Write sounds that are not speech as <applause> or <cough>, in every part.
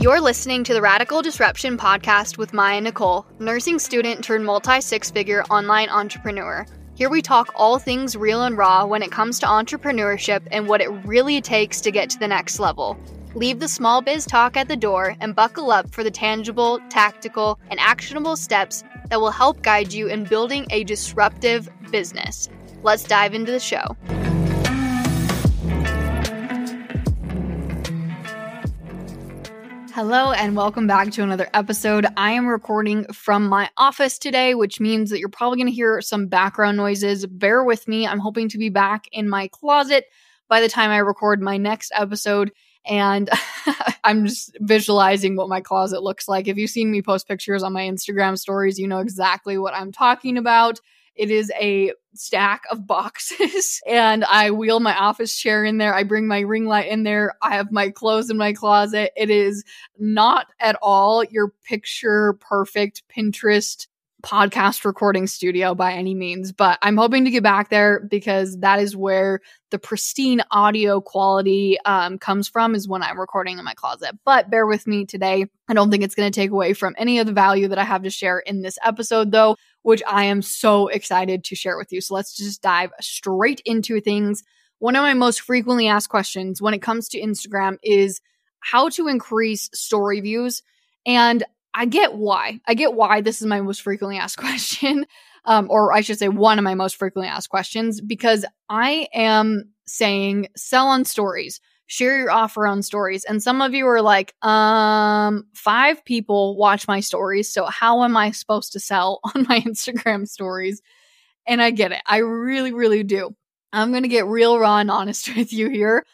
You're listening to the Radical Disruption Podcast with Mya Nichol, nursing student turned multi six figure online entrepreneur. Here we talk all things real and raw when it comes to entrepreneurship and what it really takes to get to the next level. Leave the small biz talk at the door and buckle up for the tangible, tactical, and actionable steps that will help guide you in building a disruptive business. Let's dive into the show. Hello, and welcome back to another episode. I am recording from my office today, which means that you're probably going to hear some background noises. Bear with me. I'm hoping to be back in my closet by the time I record my next episode. And <laughs> I'm just visualizing what my closet looks like. If you've seen me post pictures on my Instagram stories, you know exactly what I'm talking about. It is a stack of boxes <laughs> and I wheel my office chair in there. I bring my ring light in there. I have my clothes in my closet. It is not at all your picture perfect Pinterest podcast recording studio by any means, but I'm hoping to get back there because that is where the pristine audio quality um, comes from is when I'm recording in my closet. But bear with me today. I don't think it's going to take away from any of the value that I have to share in this episode, though which I am so excited to share with you. So let's just dive straight into things. One of my most frequently asked questions when it comes to Instagram is how to increase story views. And I get why. I get why this is my most frequently asked <laughs> question. Um, or I should say, one of my most frequently asked questions, because I am saying sell on stories share your offer on stories. And some of you are like, um, five people watch my stories. So how am I supposed to sell <laughs> on my Instagram stories? And I get it. I really, really do. I'm going to get real raw and honest <laughs> with you here.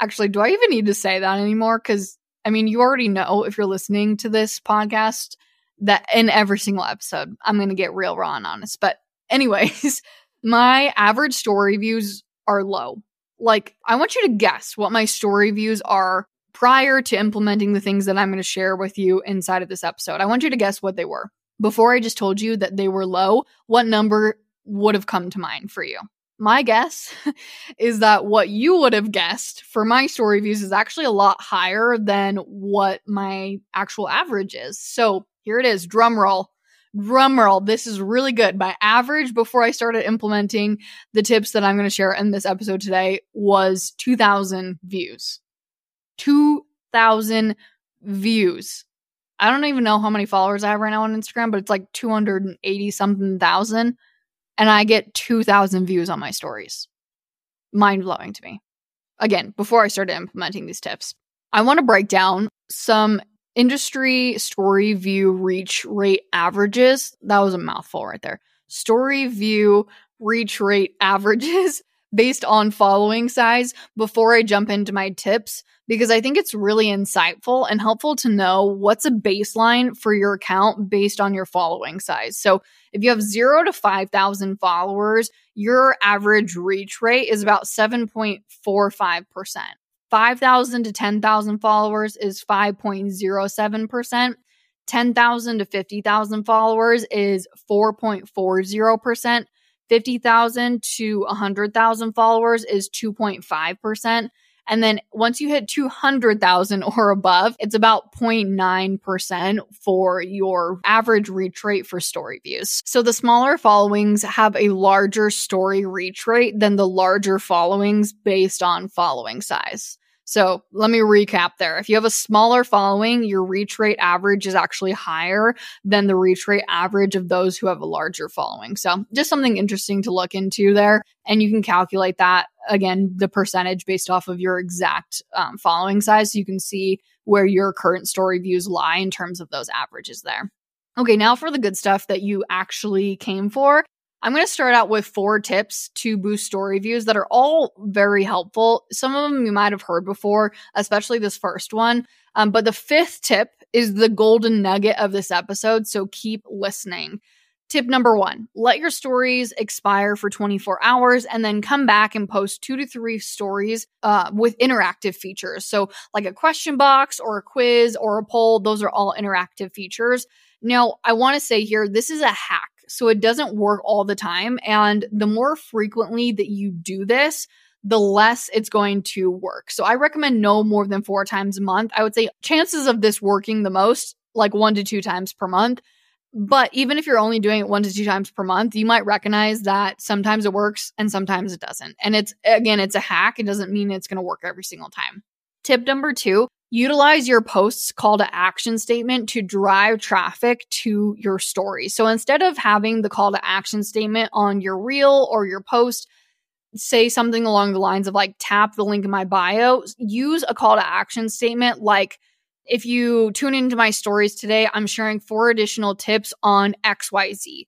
Actually, do I even need to say that anymore? Because I mean, you already know if you're listening to this podcast that in every single episode, I'm going to get real raw and honest. But, anyways, <laughs> my average story views are low like, I want you to guess what my story views are prior to implementing the things that I'm going to share with you inside of this episode. I want you to guess what they were. Before I just told you that they were low, what number would have come to mind for you? My guess <laughs> is that what you would have guessed for my story views is actually a lot higher than what my actual average is. So here it is, drum roll drumroll, this is really good. My average before I started implementing the tips that I'm going to share in this episode today was 2,000 views. 2,000 views. I don't even know how many followers I have right now on Instagram, but it's like 280 something thousand. And I get 2,000 views on my stories. Mind blowing to me. Again, before I started implementing these tips, I want to break down some industry story view reach rate averages. That was a mouthful right there. Story view reach rate <laughs> averages based on following size before I jump into my tips because I think it's really insightful and helpful to know what's a baseline for your account based on your following size. So if you have zero to 5,000 followers, your average reach rate is about 7.45%. 5,000 to 10,000 followers is 5.07%. 10,000 to 50,000 followers is 4.40%. 50,000 to 100,000 followers is 2.5%. And then once you hit 200,000 <laughs> or above, it's about 0.9% for your average reach rate for story views. So the smaller followings have a larger story reach rate than the larger followings based on following size. So let me recap there. If you have a smaller following, your reach rate average is actually higher than the reach rate average of those who have a larger following. So just something interesting to look into there. And you can calculate that again, the percentage based off of your exact um, following size. So you can see where your current story views lie in terms of those averages there. Okay, now for the good stuff that you actually came for. I'm going to start out with four tips to boost story views that are all very helpful. Some of them you might have heard before, especially this first one. Um, but the fifth tip is the golden nugget of this episode. So keep listening. Tip number one let your stories expire for 24 hours and then come back and post two to three stories uh, with interactive features. So, like a question box or a quiz or a poll, those are all interactive features. Now, I want to say here this is a hack so it doesn't work all the time. And the more frequently that you do this, the less it's going to work. So I recommend no more than four times a month. I would say chances of this working the most, like one to two times per month. But even if you're only doing it one to two times per month, you might recognize that sometimes it works and sometimes it doesn't. And it's, again, it's a hack. It doesn't mean it's going to work every single time. Tip number two utilize your post's call to action statement to drive traffic to your story. So instead of having the call to action statement on your reel or your post, say something along the lines of like tap the link in my bio, use a call to action statement like if you tune into my stories today, I'm sharing four additional tips on XYZ.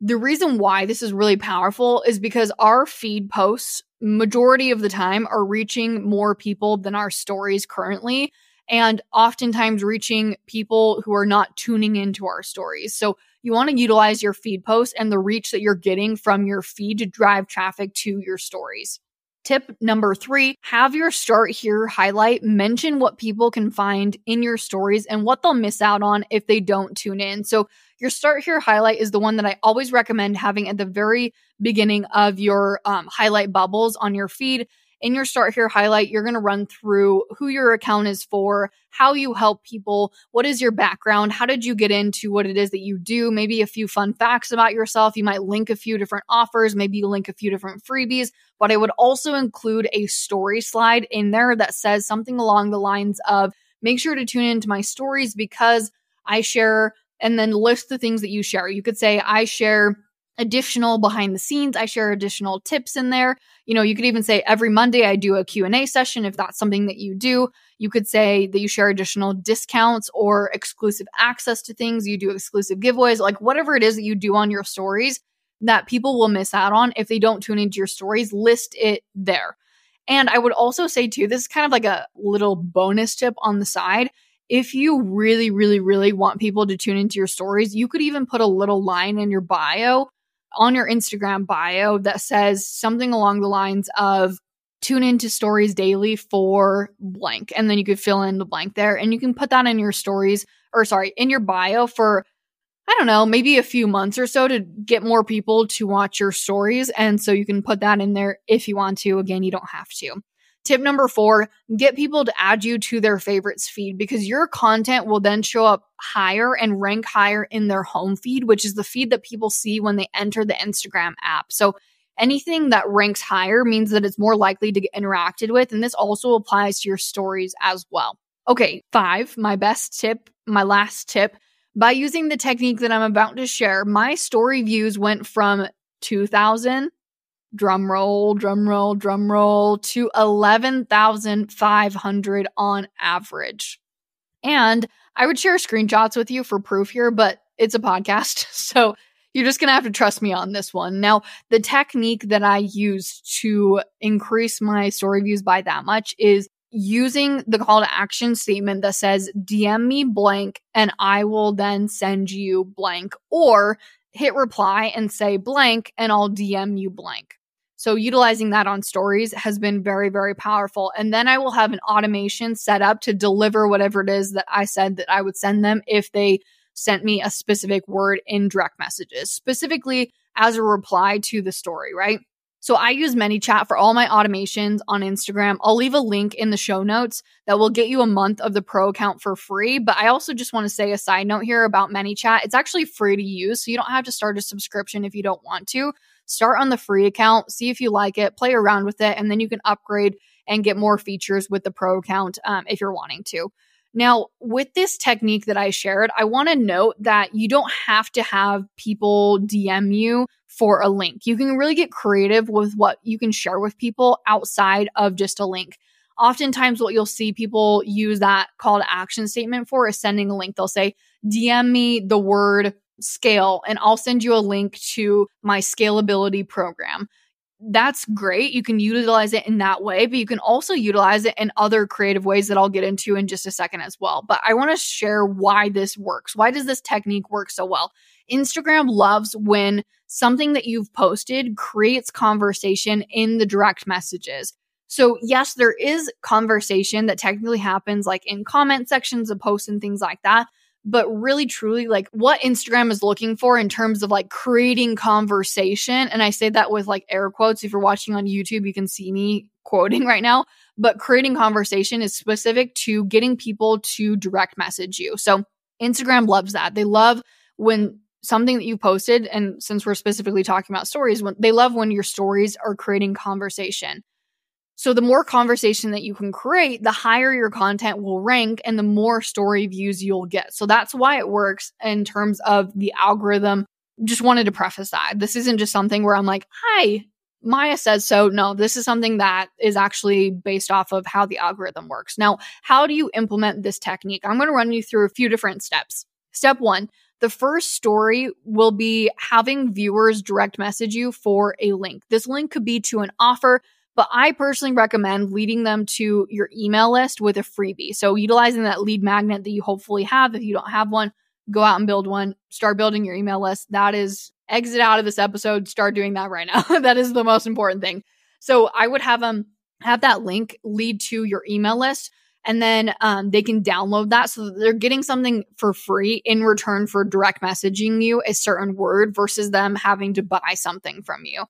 The reason why this is really powerful is because our feed posts, majority of the time, are reaching more people than our stories currently, and oftentimes reaching people who are not tuning into our stories. So you want to utilize your feed posts and the reach that you're getting from your feed to drive traffic to your stories. Tip number three, have your start here highlight mention what people can find in your stories and what they'll miss out on if they don't tune in. So, your start here highlight is the one that I always recommend having at the very beginning of your um, highlight bubbles on your feed in your start here highlight, you're going to run through who your account is for, how you help people, what is your background, how did you get into what it is that you do, maybe a few fun facts about yourself. You might link a few different offers, maybe link a few different freebies, but I would also include a story slide in there that says something along the lines of make sure to tune into my stories because I share and then list the things that you share. You could say, I share additional behind the scenes. I share additional tips in there. You know you could even say every monday i do a q&a session if that's something that you do. You could say that you share additional discounts or exclusive access to things. You do exclusive giveaways like whatever it is that you do on your stories that people will miss out on if they don't tune into your stories list it there. And i would also say too this is kind of like a little bonus tip on the side. If you really, really, really want people to tune into your stories, you could even put a little line in your bio on your Instagram bio that says something along the lines of tune into stories daily for blank. And then you could fill in the blank there and you can put that in your stories or sorry, in your bio for I don't know, maybe a few months or so to get more people to watch your stories. And so you can put that in there if you want to. Again, you don't have to. Tip number four, get people to add you to their favorites feed because your content will then show up higher and rank higher in their home feed, which is the feed that people see when they enter the Instagram app. So anything that ranks higher means that it's more likely to get interacted with. And this also applies to your stories as well. Okay, five, my best tip, my last tip. By using the technique that I'm about to share, my story views went from 2000 drum roll, drum roll, drum roll to 11,500 on average. And I would share screenshots with you for proof here, but it's a podcast. <laughs> So you're just going to have to trust me on this one. Now, the technique that I use to increase my story views by that much is using the call to action statement that says DM me blank and I will then send you blank or hit reply and say blank and I'll DM you blank. So utilizing that on stories has been very, very powerful. And then I will have an automation set up to deliver whatever it is that I said that I would send them if they sent me a specific word in direct messages, specifically as a reply to the story, right? So I use ManyChat for all my automations on Instagram. I'll leave a link in the show notes that will get you a month of the pro account for free. But I also just want to say a side note here about ManyChat. It's actually free to use, so you don't have to start a subscription if you don't want to start on the free account, see if you like it, play around with it, and then you can upgrade and get more features with the pro account um, if you're wanting to. Now, with this technique that I shared, I want to note that you don't have to have people DM you for a link. You can really get creative with what you can share with people outside of just a link. Oftentimes, what you'll see people use that call to action statement for is sending a link. They'll say, DM me the word scale and I'll send you a link to my scalability program. That's great. You can utilize it in that way, but you can also utilize it in other creative ways that I'll get into in just a second as well. But I want to share why this works. Why does this technique work so well? Instagram loves when something that you've posted creates conversation in the direct messages. So, yes, there is conversation that technically happens like in comment sections of posts and things like that but really truly like what Instagram is looking for in terms of like creating conversation. And I say that with like air quotes. If you're watching on YouTube, you can see me <laughs> quoting right now, but creating conversation is specific to getting people to direct message you. So Instagram loves that. They love when something that you posted, and since we're specifically talking about stories, when they love when your stories are creating conversation. So the more conversation that you can create, the higher your content will rank and the more story views you'll get. So that's why it works in terms of the algorithm. Just wanted to preface that. This isn't just something where I'm like, hi, Mya says so. No, this is something that is actually based off of how the algorithm works. Now, how do you implement this technique? I'm going to run you through a few different steps. Step one, the first story will be having viewers direct message you for a link. This link could be to an offer, but I personally recommend leading them to your email list with a freebie. So utilizing that lead magnet that you hopefully have. If you don't have one, go out and build one, start building your email list. That is exit out of this episode, start doing that right now. <laughs> that is the most important thing. So I would have them have that link lead to your email list and then um, they can download that so that they're getting something for free in return for direct messaging you a certain word versus them having to buy something from you.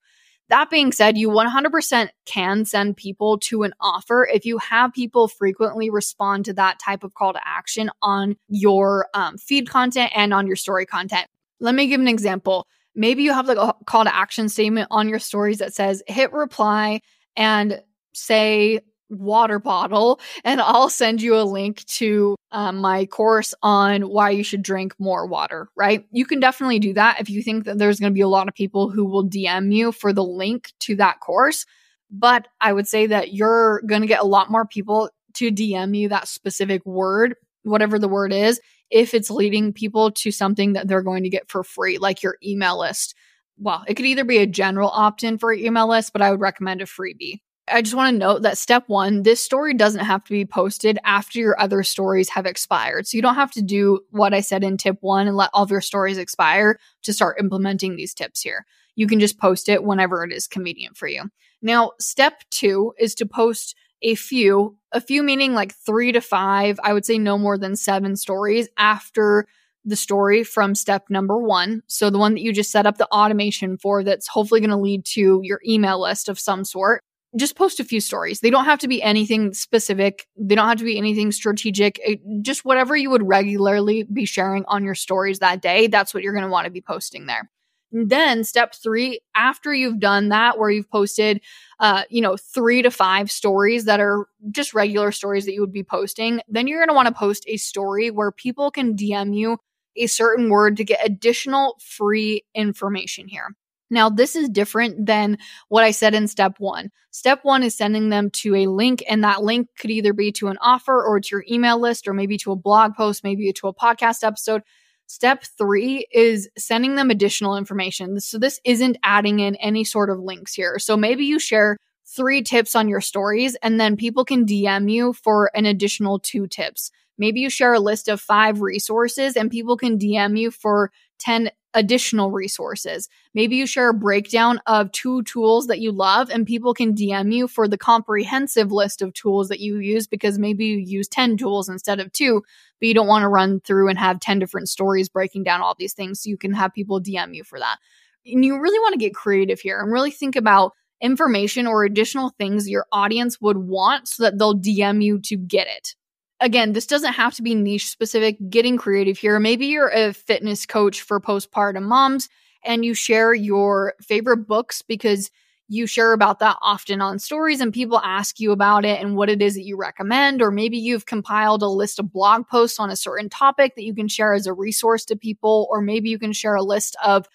That being said, you 100% can send people to an offer if you have people frequently respond to that type of call to action on your um, feed content and on your story content. Let me give an example. Maybe you have like a call to action statement on your stories that says hit reply and say water bottle and I'll send you a link to um, my course on why you should drink more water, right? You can definitely do that if you think that there's going to be a lot of people who will DM you for the link to that course. But I would say that you're going to get a lot more people to DM you that specific word, whatever the word is, if it's leading people to something that they're going to get for free, like your email list. Well, it could either be a general opt in for email list, but I would recommend a freebie. I just want to note that step one, this story doesn't have to be posted after your other stories have expired. So you don't have to do what I said in tip one and let all of your stories expire to start implementing these tips here. You can just post it whenever it is convenient for you. Now, step two is to post a few, a few meaning like three to five, I would say no more than seven stories after the story from step number one. So the one that you just set up the automation for that's hopefully going to lead to your email list of some sort just post a few stories. They don't have to be anything specific. They don't have to be anything strategic. It, just whatever you would regularly be sharing on your stories that day, that's what you're going to want to be posting there. And then step three, after you've done that, where you've posted, uh, you know, three to five stories that are just regular stories that you would be posting, then you're going to want to post a story where people can DM you a certain word to get additional free information here. Now, this is different than what I said in step one. Step one is sending them to a link, and that link could either be to an offer or to your email list, or maybe to a blog post, maybe to a podcast episode. Step three is sending them additional information. So, this isn't adding in any sort of links here. So, maybe you share three tips on your stories, and then people can DM you for an additional two tips. Maybe you share a list of five resources, and people can DM you for 10 additional resources. Maybe you share a breakdown of two tools that you love and people can DM you for the comprehensive list of tools that you use because maybe you use 10 tools instead of two, but you don't want to run through and have 10 different stories breaking down all these things. So you can have people DM you for that. And you really want to get creative here and really think about information or additional things your audience would want so that they'll DM you to get it again, this doesn't have to be niche specific, getting creative here. Maybe you're a fitness coach for postpartum moms and you share your favorite books because you share about that often on stories and people ask you about it and what it is that you recommend. Or maybe you've compiled a list of blog posts on a certain topic that you can share as a resource to people. Or maybe you can share a list of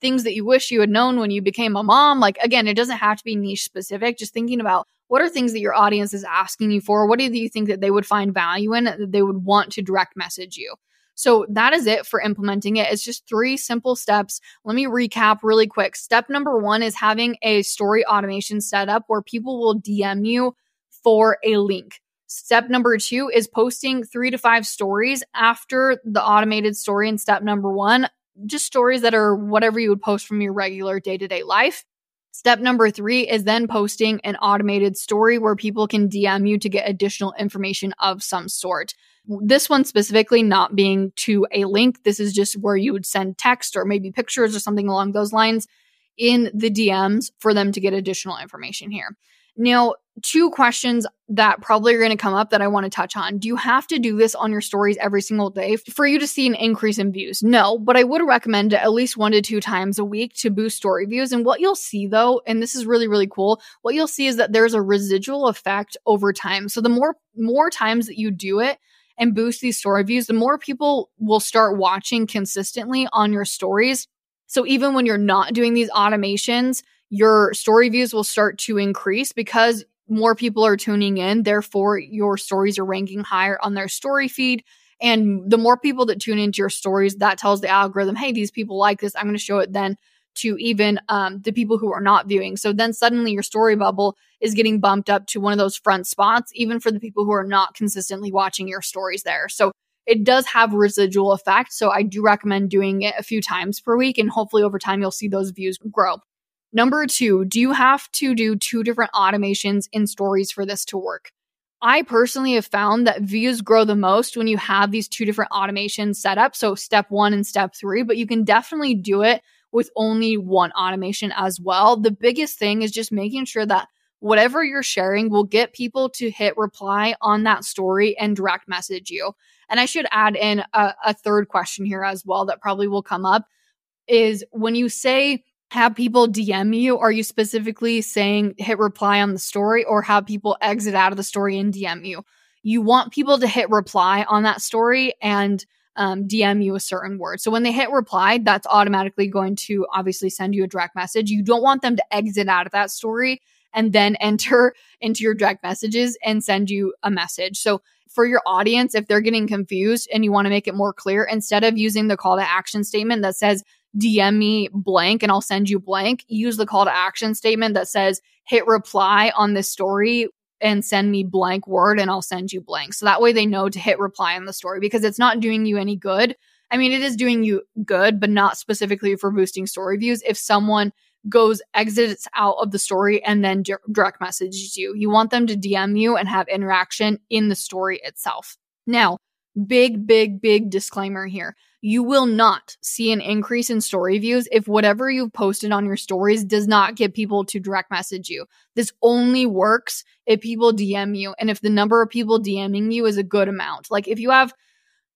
things that you wish you had known when you became a mom. Like, again, it doesn't have to be niche specific, just thinking about what are things that your audience is asking you for? What do you think that they would find value in that they would want to direct message you? So that is it for implementing it. It's just three simple steps. Let me recap really quick. Step number one is having a story automation set up where people will DM you for a link. Step number two is posting three to five stories after the automated story in step number one, just stories that are whatever you would post from your regular day to day life. Step number three is then posting an automated story where people can DM you to get additional information of some sort. This one specifically not being to a link. This is just where you would send text or maybe pictures or something along those lines in the DMs for them to get additional information here. Now, two questions that probably are going to come up that I want to touch on. Do you have to do this on your stories every single day for you to see an increase in views? No, but I would recommend at least one to two times a week to boost story views. And what you'll see though, and this is really, really cool, what you'll see is that there's a residual effect over time. So the more, more times that you do it, and boost these story views, the more people will start watching consistently on your stories. So even when you're not doing these automations, your story views will start to increase because more people are tuning in. Therefore, your stories are ranking higher on their story feed. And the more people that tune into your stories, that tells the algorithm, hey, these people like this. I'm going to show it then to even um, the people who are not viewing. So then suddenly your story bubble is getting bumped up to one of those front spots, even for the people who are not consistently watching your stories there. So it does have residual effect. So I do recommend doing it a few times per week. And hopefully over time, you'll see those views grow. Number two, do you have to do two different automations in stories for this to work? I personally have found that views grow the most when you have these two different automations set up. So step one and step three, but you can definitely do it with only one automation as well. The biggest thing is just making sure that whatever you're sharing will get people to hit reply on that story and direct message you. And I should add in a, a third question here as well that probably will come up is when you say, have people DM you? Are you specifically saying hit reply on the story or have people exit out of the story and DM you? You want people to hit reply on that story and um, DM you a certain word. So when they hit reply, that's automatically going to obviously send you a direct message. You don't want them to exit out of that story and then enter <laughs> into your direct messages and send you a message. So for your audience, if they're getting confused and you want to make it more clear, instead of using the call to action statement that says, DM me blank and I'll send you blank. Use the call to action statement that says hit reply on this story and send me blank word and I'll send you blank. So that way they know to hit reply on the story because it's not doing you any good. I mean, it is doing you good, but not specifically for boosting story views. If someone goes exits out of the story and then direct messages you, you want them to DM you and have interaction in the story itself. Now, big, big, big disclaimer here you will not see an increase in story views if whatever you've posted on your stories does not get people to direct message you. This only works if people DM you and if the number of people DMing you is a good amount. Like if you have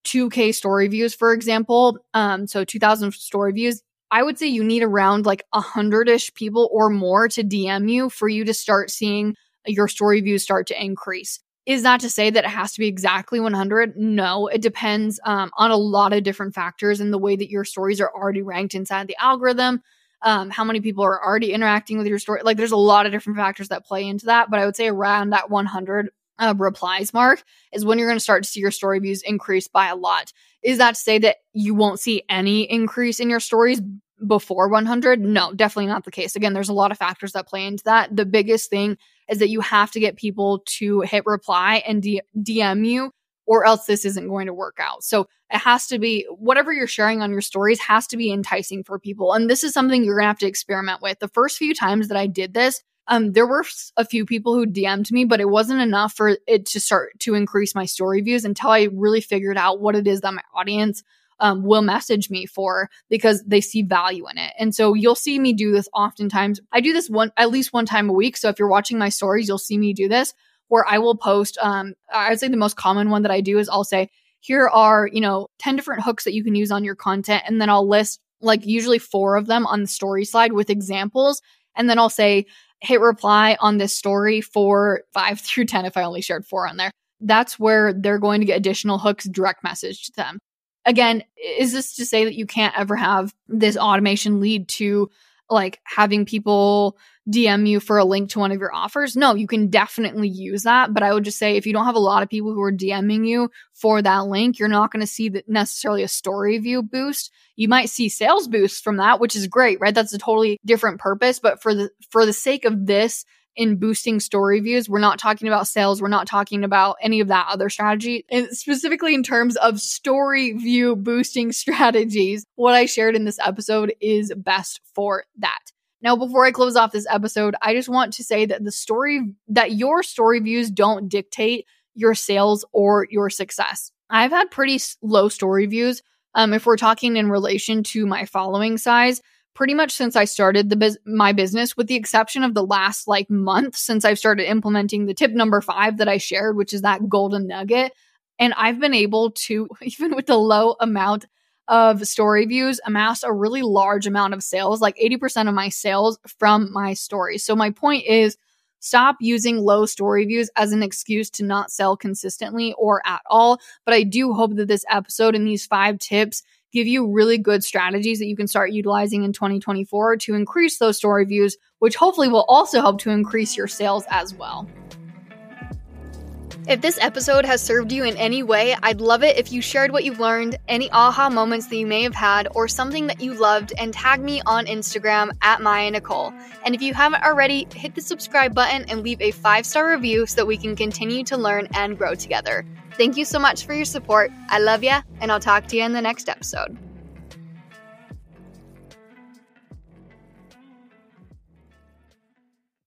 2k story views for example, um so 2000 story views, I would say you need around like a 100ish people or more to DM you for you to start seeing your story views start to increase. Is that to say that it has to be exactly 100? No, it depends um, on a lot of different factors and the way that your stories are already ranked inside the algorithm, um, how many people are already interacting with your story. Like, there's a lot of different factors that play into that, but I would say around that 100 uh, replies mark is when you're going to start to see your story views increase by a lot. Is that to say that you won't see any increase in your stories before 100? No, definitely not the case. Again, there's a lot of factors that play into that. The biggest thing is that you have to get people to hit reply and DM you or else this isn't going to work out. So it has to be whatever you're sharing on your stories has to be enticing for people. And this is something you're going to have to experiment with. The first few times that I did this, um, there were a few people who DM'd me, but it wasn't enough for it to start to increase my story views until I really figured out what it is that my audience um, will message me for because they see value in it. And so you'll see me do this oftentimes. I do this one at least one time a week. So if you're watching my stories, you'll see me do this where I will post. Um, I'd say the most common one that I do is I'll say, here are you know 10 different hooks that you can use on your content and then i'll list like usually four of them on the story slide with examples and then i'll say hit reply on this story for five <laughs> through 10 if i only shared four on there that's where they're going to get additional hooks direct message to them again, is this to say that you can't ever have this automation lead to like having people DM you for a link to one of your offers? No, you can definitely use that. But I would just say if you don't have a lot of people who are DMing you for that link, you're not going to see that necessarily a story view boost. You might see sales boosts from that, which is great, right? That's a totally different purpose. But for the for the sake of this in boosting story views. We're not talking about sales. We're not talking about any of that other strategy. And specifically in terms of story view boosting <laughs> strategies, what I shared in this episode is best for that. Now, before I close off this episode, I just want to say that the story, that your story views don't dictate your sales or your success. I've had pretty low story views. Um, if we're talking in relation to my following size, pretty much since I started the biz- my business, with the exception of the last like month since I've started implementing the tip number five that I shared, which is that golden nugget. And I've been able to, <laughs> even with the low amount of story views, amass a really large amount of sales, like 80% of my sales from my stories. So my point is stop using low story views as an excuse to not sell consistently or at all. But I do hope that this episode and these five tips give you really good strategies that you can start utilizing in 2024 to increase those story views, which hopefully will also help to increase your sales as well. If this episode has served you in any way, I'd love it if you shared what you've learned, any aha moments that you may have had, or something that you loved, and tag me on Instagram at Mya Nichol. And if you haven't already, hit the subscribe button and leave a five star review so that we can continue to learn and grow together. Thank you so much for your support. I love ya, and I'll talk to you in the next episode.